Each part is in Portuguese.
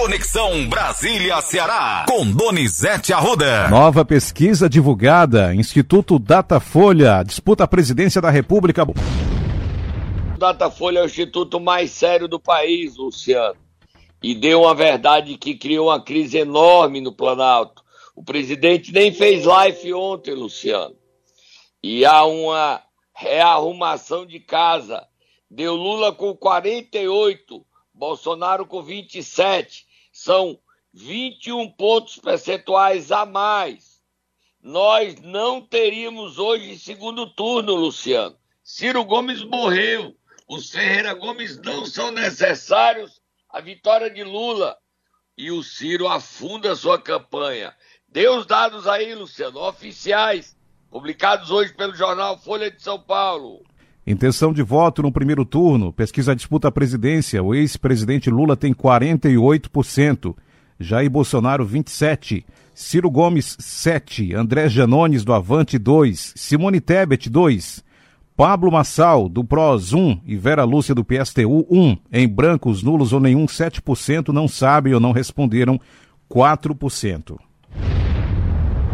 Conexão Brasília-Ceará, com Donizete Arruda. Nova pesquisa divulgada, Instituto Datafolha, disputa a presidência da República. Datafolha é o instituto mais sério do país, Luciano. E deu uma verdade que criou uma crise enorme no Planalto. O presidente nem fez live ontem, Luciano. E há uma rearrumação de casa. Deu Lula com 48, Bolsonaro com 27. São 21 pontos percentuais a mais. Nós não teríamos hoje segundo turno, Luciano. Ciro Gomes morreu. Os Ferreira Gomes não são necessários. A vitória de Lula. E o Ciro afunda sua campanha. Dê os dados aí, Luciano, oficiais, publicados hoje pelo jornal Folha de São Paulo. Intenção de voto no primeiro turno. Pesquisa disputa a presidência. O ex-presidente Lula tem 48%. Jair Bolsonaro, 27%. Ciro Gomes, 7%. André Janones, do Avante, 2%. Simone Tebet, 2%. Pablo Massal, do PROS, 1%. E Vera Lúcia, do PSTU, 1%. Em brancos, nulos ou nenhum, 7%. Não sabem ou não responderam, 4%.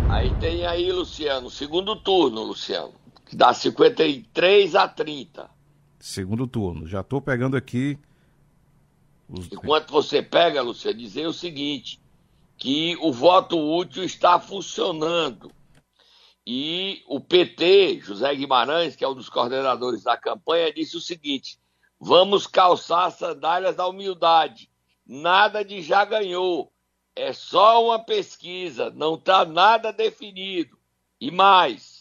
Aí tem aí, Luciano, segundo turno, Luciano, que dá 53 a 30. Segundo turno. Já estou pegando aqui. Os... Enquanto você pega, Luciano, dizer o seguinte: que o voto útil está funcionando. E o PT, José Guimarães, que é um dos coordenadores da campanha, disse o seguinte: vamos calçar sandálias da humildade. Nada de já ganhou. É só uma pesquisa, não está nada definido. E mais,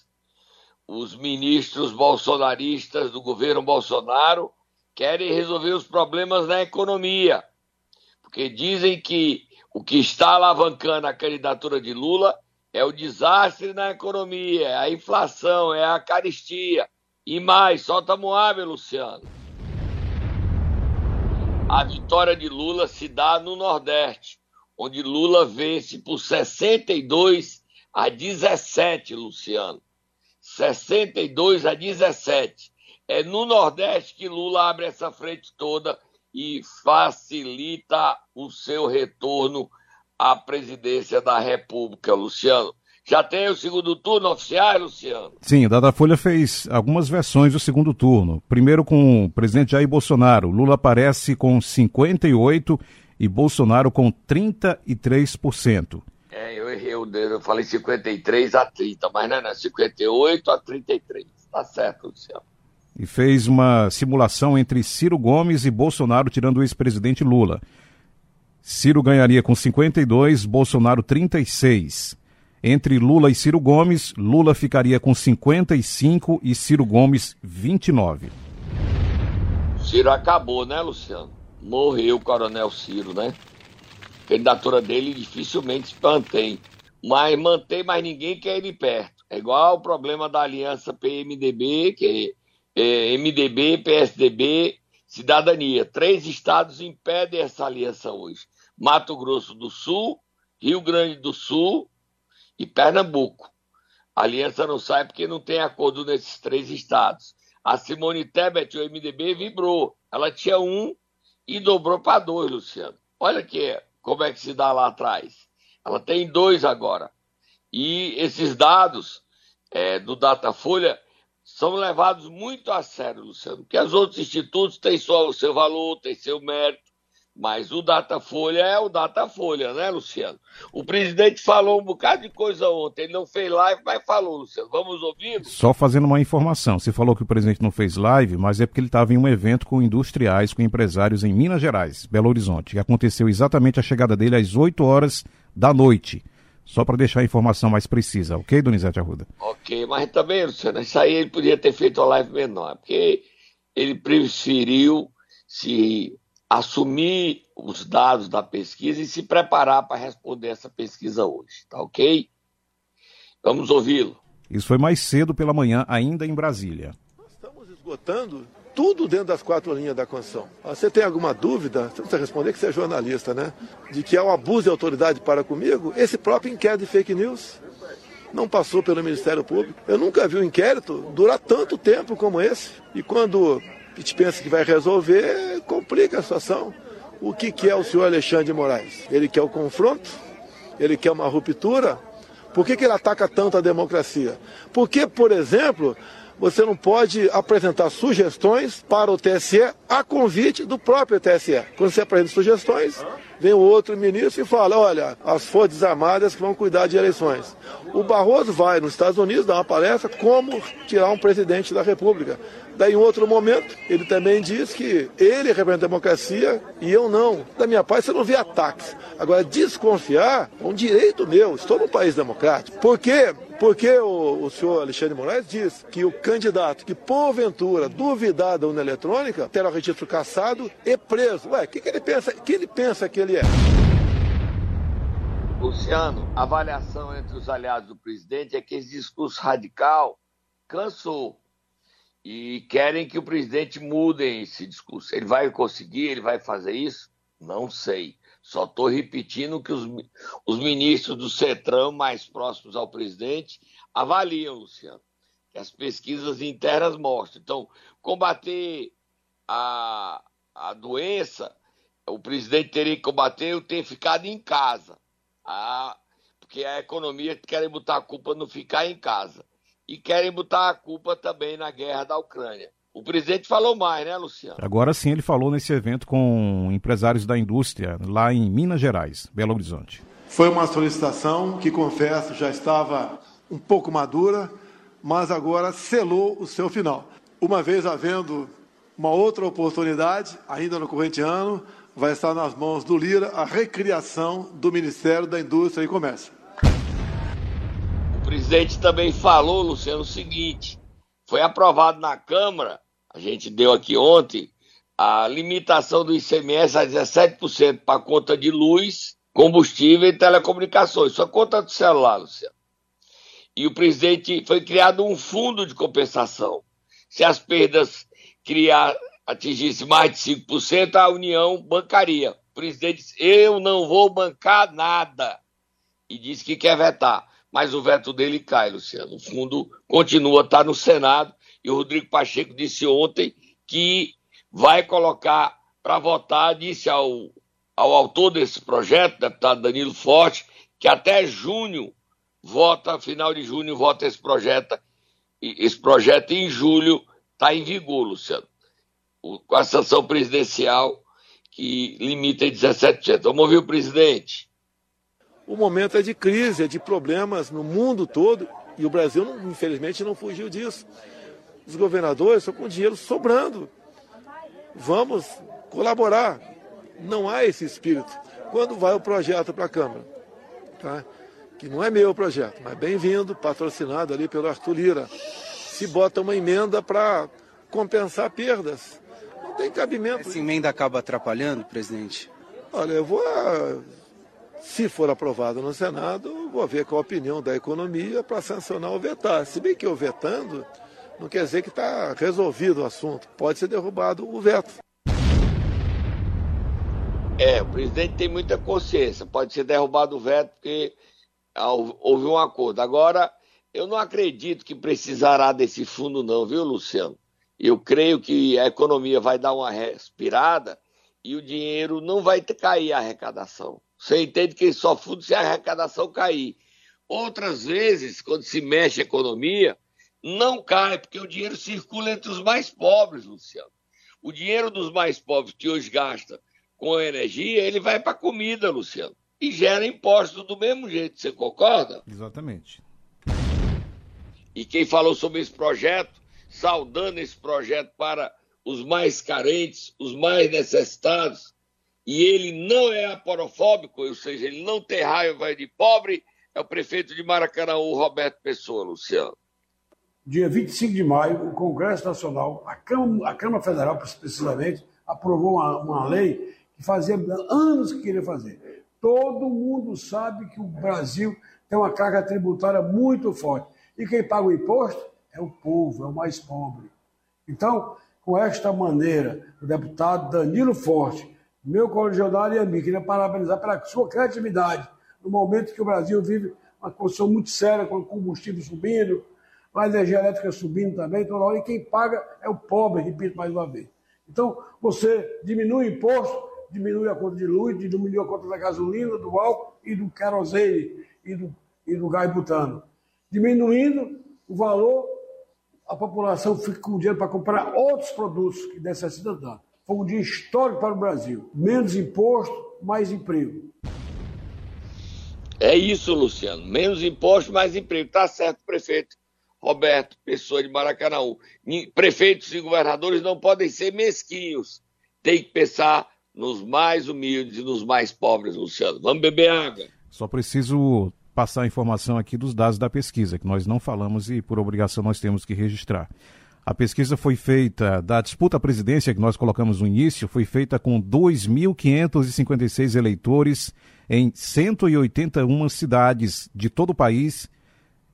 os ministros bolsonaristas do governo Bolsonaro querem resolver os problemas na economia, porque dizem que o que está alavancando a candidatura de Lula é o desastre na economia, é a inflação, é a caristia. E mais, solta Moab, Luciano. A vitória de Lula se dá no Nordeste onde Lula vence por 62 a 17, Luciano. 62 a 17. É no Nordeste que Lula abre essa frente toda e facilita o seu retorno à presidência da República, Luciano. Já tem o segundo turno oficial, Luciano? Sim, o Datafolha fez algumas versões do segundo turno. Primeiro com o presidente Jair Bolsonaro. Lula aparece com 58 e Bolsonaro com 33%. Eu eu falei 53 a 30, mas não é, não, 58 a 33. Tá certo, Luciano. E fez uma simulação entre Ciro Gomes e Bolsonaro, tirando o ex-presidente Lula. Ciro ganharia com 52, Bolsonaro 36. Entre Lula e Ciro Gomes, Lula ficaria com 55 e Ciro Gomes 29. Ciro acabou, né, Luciano? morreu o Coronel Ciro, né? Candidatura dele dificilmente se mantém. Mas mantém, mas ninguém quer ele perto. É igual o problema da aliança PMDB, que é, é MDB, PSDB, Cidadania. Três estados impedem essa aliança hoje: Mato Grosso do Sul, Rio Grande do Sul e Pernambuco. A aliança não sai porque não tem acordo nesses três estados. A Simone Tebet, o MDB, vibrou. Ela tinha um e dobrou para dois, Luciano. Olha que como é que se dá lá atrás. Ela tem dois agora. E esses dados é, do Datafolha são levados muito a sério, Luciano, porque os outros institutos têm só o seu valor, têm seu mérito, mas o Datafolha é o Datafolha, né, Luciano? O presidente falou um bocado de coisa ontem. Ele não fez live, mas falou, Luciano. Vamos ouvir? Só fazendo uma informação. Você falou que o presidente não fez live, mas é porque ele estava em um evento com industriais, com empresários em Minas Gerais, Belo Horizonte, que aconteceu exatamente a chegada dele às 8 horas da noite. Só para deixar a informação mais precisa, ok, Donizete Arruda? Ok, mas também, Luciano, isso aí ele podia ter feito a live menor, porque ele preferiu se assumir os dados da pesquisa e se preparar para responder essa pesquisa hoje, tá ok? Vamos ouvi-lo. Isso foi mais cedo pela manhã, ainda em Brasília. Nós estamos esgotando tudo dentro das quatro linhas da Constituição. Ah, você tem alguma dúvida? Você precisa responder que você é jornalista, né? De que há um abuso de autoridade para comigo? Esse próprio inquérito de fake news não passou pelo Ministério Público. Eu nunca vi um inquérito durar tanto tempo como esse. E quando a gente pensa que vai resolver, complica a situação. O que, que é o senhor Alexandre de Moraes? Ele quer o confronto? Ele quer uma ruptura? Por que, que ele ataca tanto a democracia? Porque, por exemplo, você não pode apresentar sugestões para o TSE a convite do próprio TSE. Quando você apresenta sugestões, vem o outro ministro e fala: olha, as Forças Armadas que vão cuidar de eleições. O Barroso vai nos Estados Unidos dar uma palestra como tirar um presidente da República. Daí, em outro momento, ele também diz que ele representa a democracia e eu não. Da minha parte, você não vê ataques. Agora, desconfiar é um direito meu. Estou num país democrático. Por quê? Porque o, o senhor Alexandre Moraes diz que o candidato que, porventura, duvidar da urna eletrônica, terá o registro cassado e preso. Ué, o que, que ele pensa? que ele pensa que ele é? Luciano, a avaliação entre os aliados do presidente é que esse discurso radical cansou e querem que o presidente mude esse discurso. Ele vai conseguir, ele vai fazer isso? Não sei. Só estou repetindo que os, os ministros do CETRAM, mais próximos ao presidente, avaliam, Luciano, que as pesquisas internas mostram. Então, combater a, a doença, o presidente teria que combater eu ter ficado em casa. Ah, porque a economia querem botar a culpa no ficar em casa. E querem botar a culpa também na guerra da Ucrânia. O presidente falou mais, né, Luciano? Agora sim, ele falou nesse evento com empresários da indústria lá em Minas Gerais, Belo Horizonte. Foi uma solicitação que, confesso, já estava um pouco madura, mas agora selou o seu final. Uma vez havendo uma outra oportunidade, ainda no corrente ano, vai estar nas mãos do Lira a recriação do Ministério da Indústria e Comércio. O presidente também falou, Luciano, o seguinte: foi aprovado na Câmara a gente deu aqui ontem a limitação do ICMS a 17% para conta de luz, combustível e telecomunicações. Só conta do celular, Luciano. E o presidente foi criado um fundo de compensação. Se as perdas criar, atingissem mais de 5%, a União bancaria. O presidente disse: Eu não vou bancar nada. E disse que quer vetar. Mas o veto dele cai, Luciano. O fundo continua a estar no Senado e o Rodrigo Pacheco disse ontem que vai colocar para votar, disse ao, ao autor desse projeto, deputado Danilo Forte, que até junho vota, final de junho, vota esse projeto. Esse projeto em julho está em vigor, Luciano. Com a sanção presidencial que limita em 17%. Vamos ouvir o presidente. O momento é de crise, é de problemas no mundo todo e o Brasil, infelizmente, não fugiu disso os governadores estão com dinheiro sobrando. Vamos colaborar. Não há esse espírito. Quando vai o projeto para a Câmara, tá? que não é meu projeto, mas bem-vindo, patrocinado ali pelo Arthur Lira, se bota uma emenda para compensar perdas. Tem cabimento. Essa emenda acaba atrapalhando, presidente? Olha, eu vou, se for aprovado no Senado, vou ver qual a opinião da economia para sancionar ou vetar. Se bem que eu vetando, não quer dizer que está resolvido o assunto. Pode ser derrubado o veto. É, o presidente tem muita consciência. Pode ser derrubado o veto porque houve um acordo. Agora, eu não acredito que precisará desse fundo, não, viu, Luciano? Eu creio que a economia vai dar uma respirada e o dinheiro não vai cair a arrecadação. Você entende que só fundo se a arrecadação cair. Outras vezes, quando se mexe a economia, não cai, porque o dinheiro circula entre os mais pobres, Luciano. O dinheiro dos mais pobres que hoje gasta com energia, ele vai para comida, Luciano. E gera impostos do mesmo jeito, você concorda? Exatamente. E quem falou sobre esse projeto, saudando esse projeto para os mais carentes, os mais necessitados, e ele não é aporofóbico, ou seja, ele não tem raiva de pobre, é o prefeito de Maracanã, Roberto Pessoa, Luciano dia 25 de maio, o Congresso Nacional, a Câmara, a Câmara Federal, precisamente, aprovou uma, uma lei que fazia anos que queria fazer. Todo mundo sabe que o Brasil tem uma carga tributária muito forte. E quem paga o imposto é o povo, é o mais pobre. Então, com esta maneira, o deputado Danilo Forte, meu colegiadário e a mim, queria parabenizar pela sua criatividade no momento que o Brasil vive uma condição muito séria, com o combustível subindo, a energia elétrica subindo também, toda hora, e quem paga é o pobre, repito mais uma vez. Então, você diminui o imposto, diminui a conta de luz, diminui a conta da gasolina, do álcool e do querosene e do, e do gás butano. Diminuindo o valor, a população fica com dinheiro para comprar outros produtos que necessitam tanto. Foi um dia histórico para o Brasil. Menos imposto, mais emprego. É isso, Luciano. Menos imposto, mais emprego. Tá certo, prefeito. Roberto Pessoa de Maracanã. Prefeitos e governadores não podem ser mesquinhos. Tem que pensar nos mais humildes e nos mais pobres, Luciano. Vamos beber água. Só preciso passar a informação aqui dos dados da pesquisa, que nós não falamos e por obrigação nós temos que registrar. A pesquisa foi feita da disputa à presidência que nós colocamos no início, foi feita com 2.556 eleitores em 181 cidades de todo o país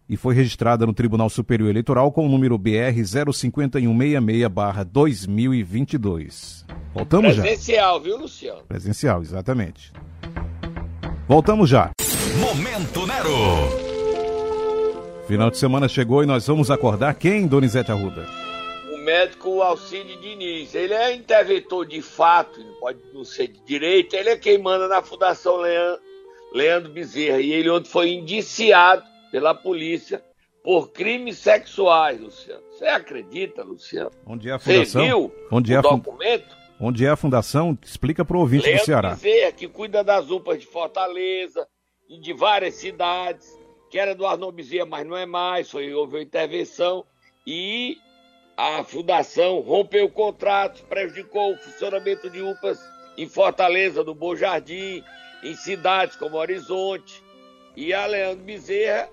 e foi registrada no Tribunal Superior Eleitoral com o número BR 05166-2022. Voltamos já. Presencial, viu, Luciano? Presencial, exatamente. Voltamos já. Momento Nero. Final de semana chegou e nós vamos acordar quem, Donizete Arruda? O médico Alcide Diniz. Ele é interventor de fato, não pode não ser de direito, ele é quem manda na Fundação Leandro, Leandro Bezerra. E ele ontem foi indiciado pela polícia por crimes sexuais, Luciano. Você acredita, Luciano? Onde é a fundação? Você viu Onde o é a documento? Onde é a fundação? Explica para o ouvinte Leandro do Ceará. Bezerra, que cuida das UPAs de Fortaleza de várias cidades, que era do Arnaldo Bezerra, mas não é mais, foi, houve uma intervenção e a fundação rompeu o contrato, prejudicou o funcionamento de UPAs em Fortaleza, no Bom Jardim, em cidades como Horizonte. E a Leandro Bezerra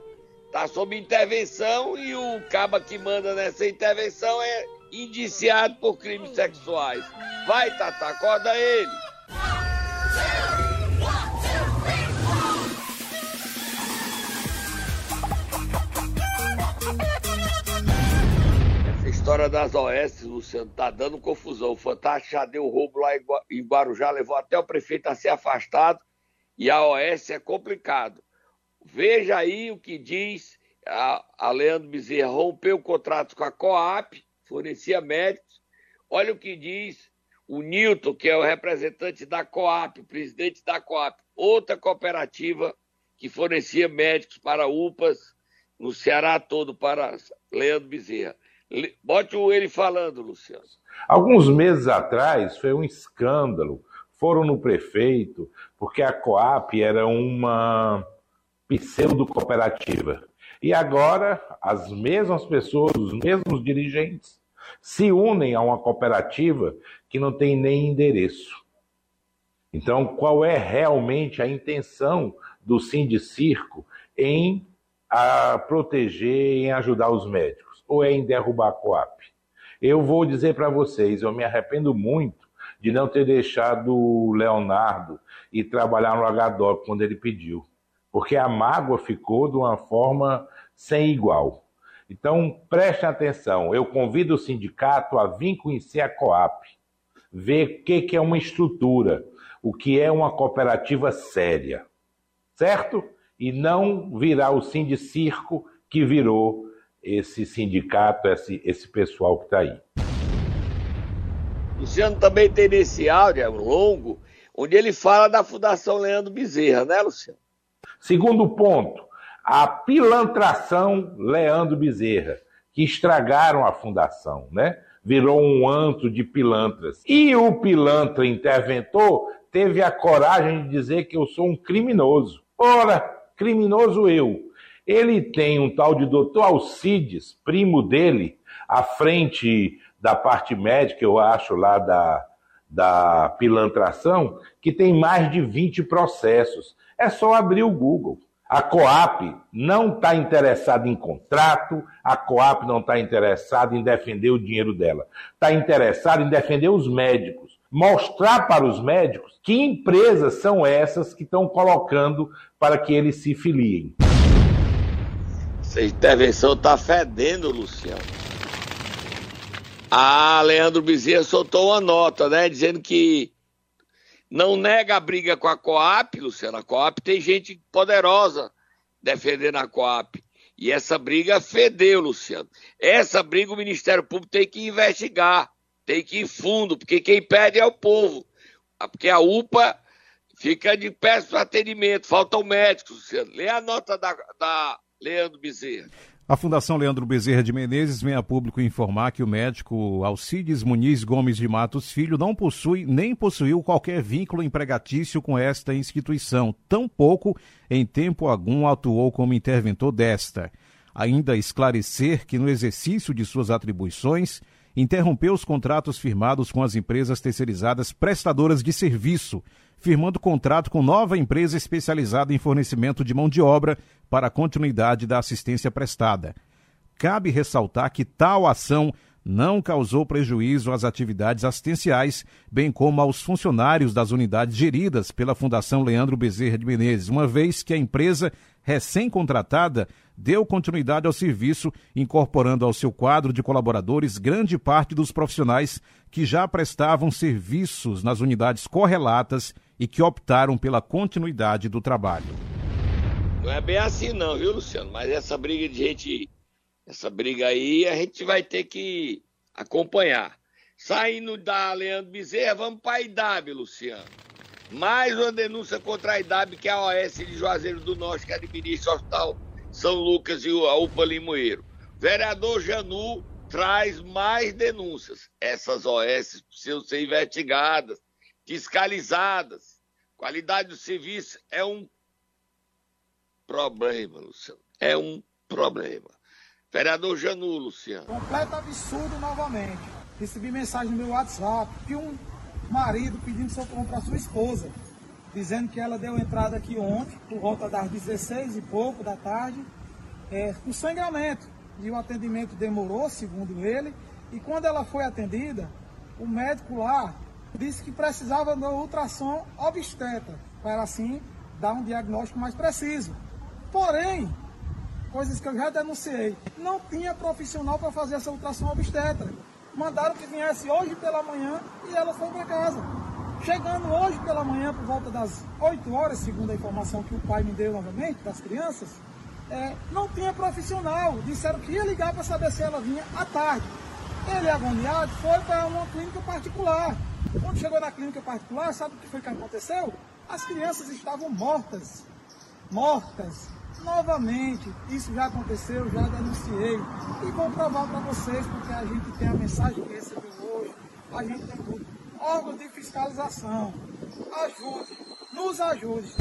está sob intervenção e o caba que manda nessa intervenção é indiciado por crimes sexuais. Vai, Tata, acorda ele. História das OS, Luciano, tá dando confusão. O Fantástico já deu roubo lá em Guarujá, levou até o prefeito a ser afastado. E a OS é complicado. Veja aí o que diz a, a Leandro Bezerra, rompeu contratos com a Coap, fornecia médicos. Olha o que diz o Newton, que é o representante da Coap, presidente da Coap, outra cooperativa que fornecia médicos para UPAs no Ceará todo, para Leandro Bezerra. Bote ele falando, Luciano. Alguns meses atrás foi um escândalo. Foram no prefeito, porque a Coap era uma pseudo-cooperativa. E agora as mesmas pessoas, os mesmos dirigentes, se unem a uma cooperativa que não tem nem endereço. Então, qual é realmente a intenção do Sindicirco em a proteger, em ajudar os médicos? Ou é em derrubar a Coap? Eu vou dizer para vocês, eu me arrependo muito de não ter deixado o Leonardo e trabalhar no HDOC quando ele pediu porque a mágoa ficou de uma forma sem igual. Então, prestem atenção, eu convido o sindicato a vir conhecer a Coap, ver o que é uma estrutura, o que é uma cooperativa séria, certo? E não virar o sindicirco que virou esse sindicato, esse, esse pessoal que está aí. Luciano também tem nesse áudio, é longo, onde ele fala da Fundação Leandro Bezerra, né, Luciano? Segundo ponto, a pilantração Leandro Bezerra, que estragaram a fundação, né? Virou um antro de pilantras. E o pilantra interventor teve a coragem de dizer que eu sou um criminoso. Ora, criminoso eu. Ele tem um tal de doutor Alcides, primo dele, à frente da parte médica, eu acho, lá da, da pilantração, que tem mais de 20 processos. É só abrir o Google. A Coap não está interessada em contrato, a Coap não está interessada em defender o dinheiro dela. Está interessada em defender os médicos. Mostrar para os médicos que empresas são essas que estão colocando para que eles se filiem. Essa intervenção está fedendo, Luciano. Ah, Leandro Bezerra soltou uma nota, né? Dizendo que não nega a briga com a Coap, Luciano. A Coap tem gente poderosa defendendo a Coap. E essa briga fedeu, Luciano. Essa briga o Ministério Público tem que investigar, tem que ir fundo, porque quem perde é o povo. porque a UPA fica de péssimo atendimento, faltam médicos, Luciano. Lê a nota da, da Leandro Bezerra. A Fundação Leandro Bezerra de Menezes vem a público informar que o médico Alcides Muniz Gomes de Matos Filho não possui nem possuiu qualquer vínculo empregatício com esta instituição, tampouco em tempo algum atuou como interventor desta. Ainda esclarecer que no exercício de suas atribuições interrompeu os contratos firmados com as empresas terceirizadas prestadoras de serviço, firmando contrato com nova empresa especializada em fornecimento de mão de obra para a continuidade da assistência prestada. Cabe ressaltar que tal ação não causou prejuízo às atividades assistenciais, bem como aos funcionários das unidades geridas pela Fundação Leandro Bezerra de Menezes, uma vez que a empresa recém-contratada deu continuidade ao serviço, incorporando ao seu quadro de colaboradores grande parte dos profissionais que já prestavam serviços nas unidades correlatas e que optaram pela continuidade do trabalho. Não é bem assim não, viu, Luciano? Mas essa briga de gente essa briga aí a gente vai ter que acompanhar. Saindo da Leandro Bezerra, vamos para a IDAB, Luciano. Mais uma denúncia contra a IDAB, que é a OS de Juazeiro do Norte, que administra o Hospital São Lucas e a UPA Limoeiro. Vereador Janu traz mais denúncias. Essas OS precisam ser investigadas, fiscalizadas. Qualidade do serviço é um problema, Luciano. É um problema. Vereador Janu, Luciano. Completo absurdo novamente. Recebi mensagem no meu WhatsApp que um marido pedindo socorro para sua esposa, dizendo que ela deu entrada aqui ontem, por volta das 16 e pouco da tarde, é, com sangramento. E o atendimento demorou, segundo ele, e quando ela foi atendida, o médico lá disse que precisava de ultrassom obstetra, para assim dar um diagnóstico mais preciso. Porém, coisas que eu já denunciei. Não tinha profissional para fazer essa ultrassom obstetra. Mandaram que viesse hoje pela manhã e ela foi para casa. Chegando hoje pela manhã, por volta das 8 horas, segundo a informação que o pai me deu novamente, das crianças, é, não tinha profissional. Disseram que ia ligar para saber se ela vinha à tarde. Ele, agoniado, foi para uma clínica particular. Quando chegou na clínica particular, sabe o que foi que aconteceu? As crianças estavam mortas. Mortas Novamente, isso já aconteceu, já denunciei. E vou provar para vocês, porque a gente tem a mensagem que recebeu hoje, a gente tem tudo. Órgãos de fiscalização, ajude, nos ajude.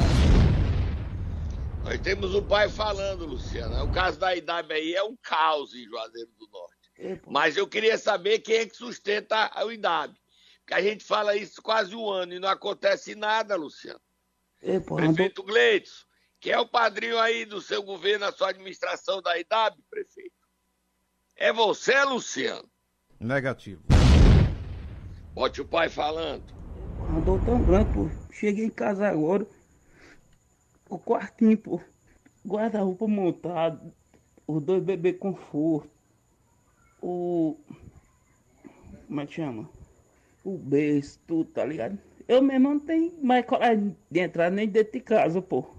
Nós temos o pai falando, Luciano. O caso da IDAB aí é um caos em Juazeiro do Norte. Epa. Mas eu queria saber quem é que sustenta o IDAB. Porque a gente fala isso quase um ano e não acontece nada, Luciano. Epa, Prefeito ando... Que é o padrinho aí do seu governo, a sua administração da IDAB, prefeito? É você, Luciano? Negativo. Bote o pai falando. Andou tão grande, pô. Cheguei em casa agora. O quartinho, pô. Guarda-roupa montado. Os dois bebês conforto. O. Como é que chama? O beijo, tudo, tá ligado? Eu mesmo não tenho mais coragem de entrar nem dentro de casa, pô.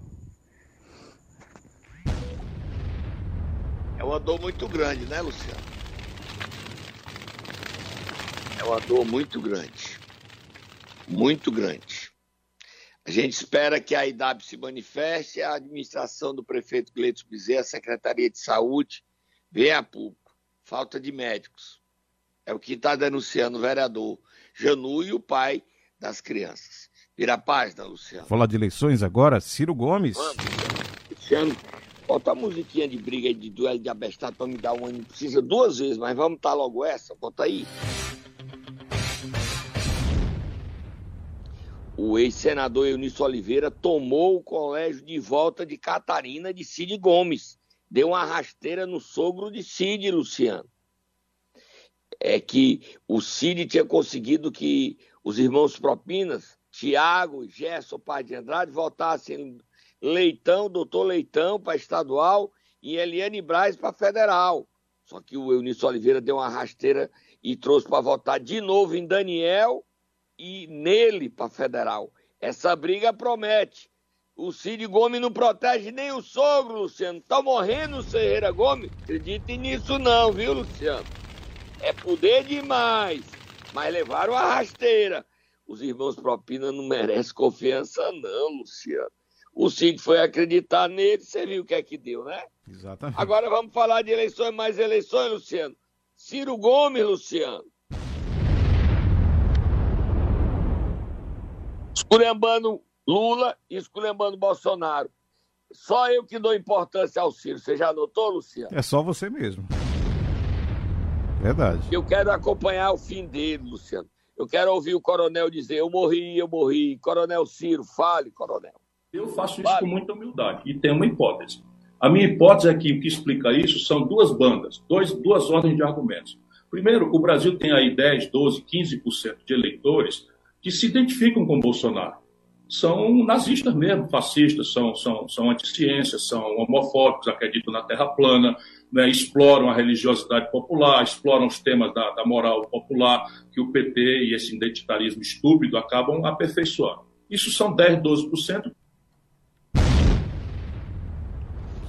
É uma dor muito grande, né, Luciano? É uma dor muito grande. Muito grande. A gente espera que a IDAB se manifeste, a administração do prefeito Gleitos Bezerra, a Secretaria de Saúde, venha a público. Falta de médicos. É o que está denunciando o vereador Janu e o pai das crianças. Vira a página, Luciano. Falar de eleições agora, Ciro Gomes. Vamos, Luciano. Bota a musiquinha de briga de duelo de abestado pra me dar um ano. Precisa duas vezes, mas vamos tá logo essa. Bota aí. O ex-senador Eunício Oliveira tomou o colégio de volta de Catarina de Cid Gomes. Deu uma rasteira no sogro de Cid, Luciano. É que o Cid tinha conseguido que os irmãos Propinas, Tiago, Gerson, pai de Andrade, voltassem Leitão, doutor Leitão para estadual e Eliane Braz para federal. Só que o Eunício Oliveira deu uma rasteira e trouxe para votar de novo em Daniel e nele para federal. Essa briga promete. O Cid Gomes não protege nem o sogro, Luciano. Tá morrendo o Ferreira Gomes? Acredite nisso não, viu, Luciano? É poder demais. Mas levaram a rasteira. os irmãos Propina não merecem confiança, não, Luciano. O Cid foi acreditar nele, você viu o que é que deu, né? Exatamente. Agora vamos falar de eleições, mais eleições, Luciano. Ciro Gomes, Luciano. Esculhambando Lula e esculhambando Bolsonaro. Só eu que dou importância ao Ciro. Você já notou, Luciano? É só você mesmo. Verdade. Eu quero acompanhar o fim dele, Luciano. Eu quero ouvir o coronel dizer: eu morri, eu morri. Coronel Ciro, fale, coronel. Eu faço isso com muita humildade e tenho uma hipótese. A minha hipótese é que o que explica isso são duas bandas, dois, duas ordens de argumentos. Primeiro, o Brasil tem aí 10, 12, 15% de eleitores que se identificam com Bolsonaro. São nazistas mesmo, fascistas, são, são, são anti-ciência, são homofóbicos, acreditam na terra plana, né, exploram a religiosidade popular, exploram os temas da, da moral popular que o PT e esse identitarismo estúpido acabam aperfeiçoando. Isso são 10, 12%.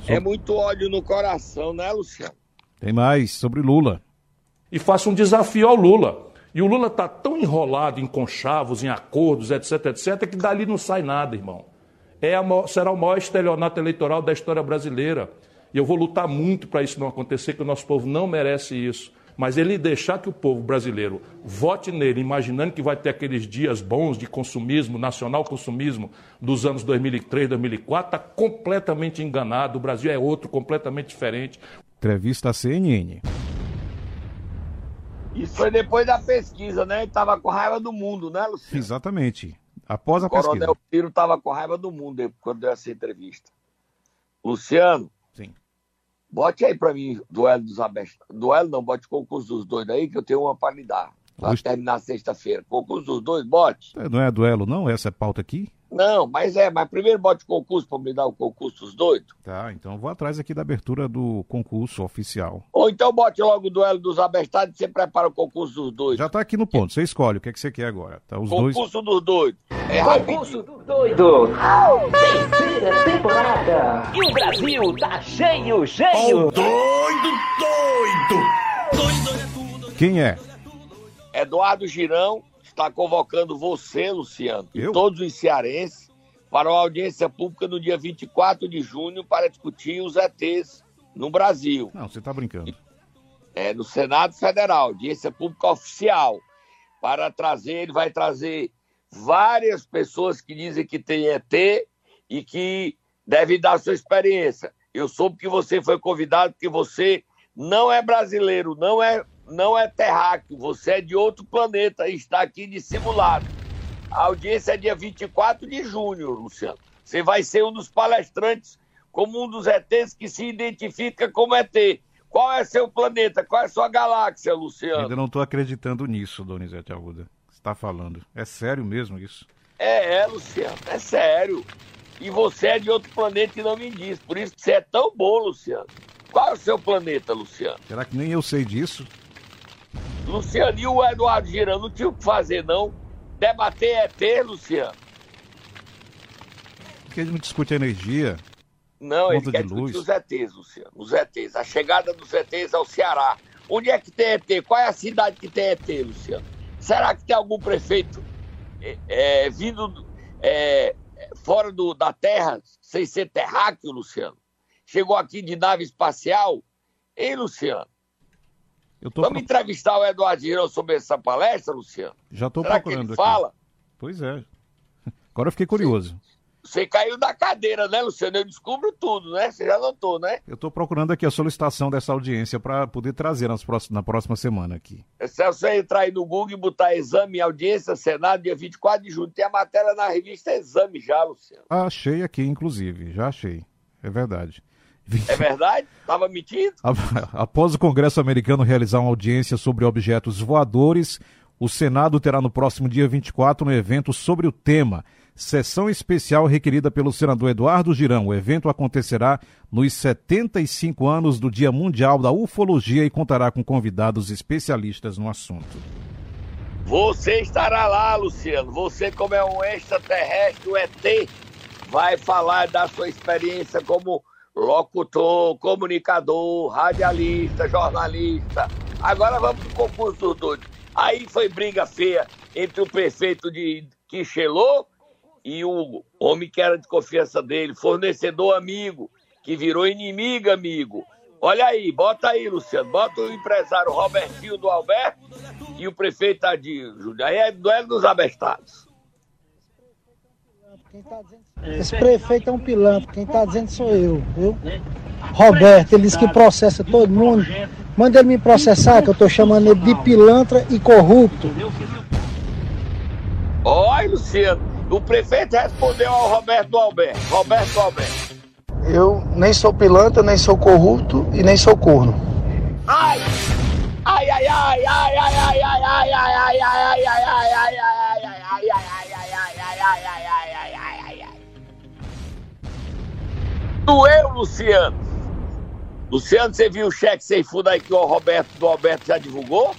É muito ódio no coração, né, Luciano? Tem mais sobre Lula. E faça um desafio ao Lula. E o Lula está tão enrolado em conchavos, em acordos, etc, etc, que dali não sai nada, irmão. É a, será o maior estelionato eleitoral da história brasileira. E eu vou lutar muito para isso não acontecer, que o nosso povo não merece isso. Mas ele deixar que o povo brasileiro vote nele, imaginando que vai ter aqueles dias bons de consumismo, nacional consumismo dos anos 2003, 2004, está completamente enganado. O Brasil é outro, completamente diferente. Entrevista à CNN. Isso foi depois da pesquisa, né? Ele estava com raiva do mundo, né, Luciano? Exatamente. Após a o Coronel pesquisa. Ciro estava com raiva do mundo quando deu essa entrevista. Luciano. Bote aí para mim duelo dos abestados. Duelo não, bote concurso dos dois aí, que eu tenho uma para lhe dar. Vai Hoje- terminar sexta-feira. Concurso dos dois, bote. É, Não é duelo, não? Essa é pauta aqui? Não, mas é, mas primeiro bote concurso para me dar o concurso dos doidos. Tá, então vou atrás aqui da abertura do concurso oficial. Ou então bote logo o duelo dos abestados e você prepara o concurso dos doidos. Já tá aqui no ponto, você escolhe o que, é que você quer agora. Tá, os dois. Concurso dos doidos. É Concurso rapidinho. do doido. Terceira temporada. E o Brasil tá cheio, cheio. Quem é? Eduardo Girão está convocando você, Luciano, e Eu? todos os cearenses para uma audiência pública no dia 24 de junho para discutir os ETs no Brasil, Não, você tá brincando. é, no Senado Federal, audiência pública oficial, para trazer, ele vai trazer várias pessoas que dizem que tem ET e que devem dar sua experiência. Eu soube que você foi convidado porque você não é brasileiro, não é, não é terráqueo, você é de outro planeta e está aqui dissimulado. A audiência é dia 24 de junho, Luciano. Você vai ser um dos palestrantes como um dos ETs que se identifica como ET. Qual é seu planeta? Qual é sua galáxia, Luciano? Ainda não tô acreditando nisso, Donizete Arruda. Você tá falando. É sério mesmo isso? É, é, Luciano, é sério. E você é de outro planeta e não me diz. Por isso que você é tão bom, Luciano. Qual é o seu planeta, Luciano? Será que nem eu sei disso? Luciano, e o Eduardo Girão não tinha o que fazer, não? Debater ET, Luciano? Porque ele não discute energia. Não, ele Conta quer de luz. os ETs, Luciano. Os ETs. A chegada dos ETs ao Ceará. Onde é que tem ET? Qual é a cidade que tem ET, Luciano? Será que tem algum prefeito é, é, vindo do- é, fora do- da Terra, sem ser terráqueo, Luciano? Chegou aqui de nave espacial? Hein, Luciano? Vamos pro- entrevistar o Eduardo Girão sobre essa palestra, Luciano? Já que procurando ele aqui. fala? Pois é. Agora eu fiquei curioso. Você caiu da cadeira, né, Luciano? Eu descubro tudo, né? Você já notou, né? Eu tô procurando aqui a solicitação dessa audiência para poder trazer nas próximas- na próxima semana aqui. É só você entrar aí no Google e botar exame, audiência, Senado, dia 24 de junho. Tem a matéria na revista Exame já, Luciano. Ah, achei aqui, inclusive. Já achei. É verdade. É verdade? Tava mentindo? Após o Congresso americano realizar uma audiência sobre objetos voadores, o Senado terá no próximo dia 24 um evento sobre o tema. Sessão especial requerida pelo senador Eduardo Girão. O evento acontecerá nos 75 anos do Dia Mundial da Ufologia e contará com convidados especialistas no assunto. Você estará lá, Luciano. Você, como é um extraterrestre, o ET, vai falar da sua experiência como locutor, comunicador, radialista, jornalista. Agora vamos pro concurso dos doidos. Aí foi briga feia entre o prefeito de Quixelô e o homem que era de confiança dele, fornecedor amigo, que virou inimigo amigo. Olha aí, bota aí, Luciano, bota o empresário Robertinho do Alberto e o prefeito Adir. Aí é duelo dos abestados. Esse prefeito é um pilantra, quem tá dizendo sou eu, viu? Roberto, ele disse que processa todo mundo. Manda ele me processar, que eu tô chamando ele de pilantra e corrupto. Olha, Luciano, o prefeito respondeu ao Roberto Alberto. Roberto Alberto. Eu nem sou pilantra, nem sou corrupto e nem sou corno. Ai! Ai, ai, ai, ai, ai, ai, ai, ai, ai, ai, ai, ai, ai, ai, ai, ai, ai, Doeu, Luciano. Luciano, você viu o cheque sem fundo aí que o Roberto do Alberto já divulgou?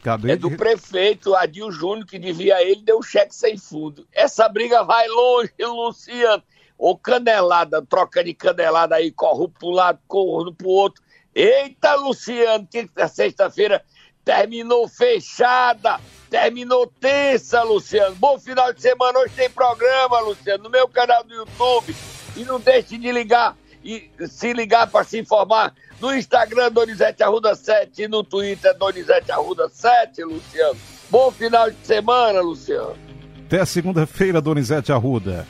Acabei É do prefeito Adil Júnior que devia ele deu o cheque sem fundo. Essa briga vai longe, Luciano. Ô canelada, troca de canelada aí, corrupto pro lado, corno pro outro. Eita, Luciano, que sexta-feira terminou fechada, terminou tensa, Luciano. Bom final de semana, hoje tem programa, Luciano, no meu canal do YouTube. E não deixe de ligar e se ligar para se informar no Instagram Donizete Arruda 7 e no Twitter Donizete Arruda 7, Luciano. Bom final de semana, Luciano. Até segunda-feira, Donizete Arruda.